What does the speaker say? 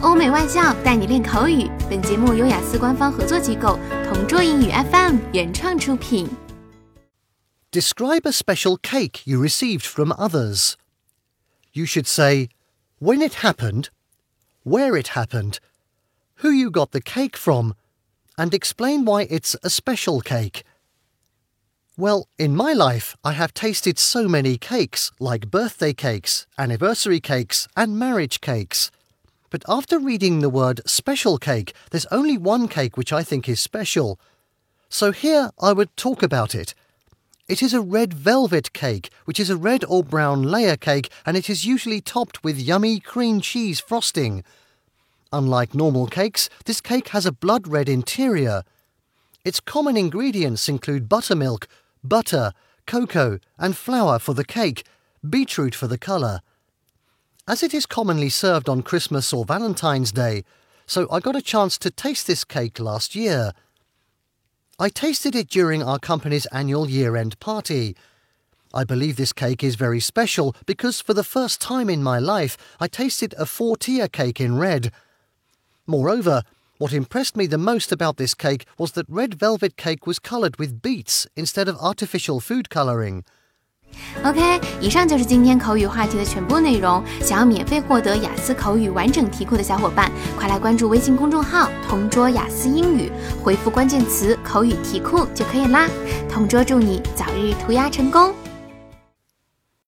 欧美外教带你练口语。本节目由雅思官方合作机构同桌英语 FM 原创出品。Describe a special cake you received from others. You should say when it happened, where it happened, who you got the cake from, and explain why it's a special cake. Well, in my life, I have tasted so many cakes, like birthday cakes, anniversary cakes, and marriage cakes. But after reading the word special cake, there's only one cake which I think is special. So here I would talk about it. It is a red velvet cake, which is a red or brown layer cake, and it is usually topped with yummy cream cheese frosting. Unlike normal cakes, this cake has a blood red interior. Its common ingredients include buttermilk, butter, cocoa, and flour for the cake, beetroot for the colour as it is commonly served on Christmas or Valentine's Day, so I got a chance to taste this cake last year. I tasted it during our company's annual year end party. I believe this cake is very special because for the first time in my life I tasted a four tier cake in red. Moreover, what impressed me the most about this cake was that red velvet cake was coloured with beets instead of artificial food colouring. OK，以上就是今天口语话题的全部内容。想要免费获得雅思口语完整题库的小伙伴，快来关注微信公众号“同桌雅思英语”，回复关键词“口语题库”就可以啦。同桌祝你早日涂鸦成功！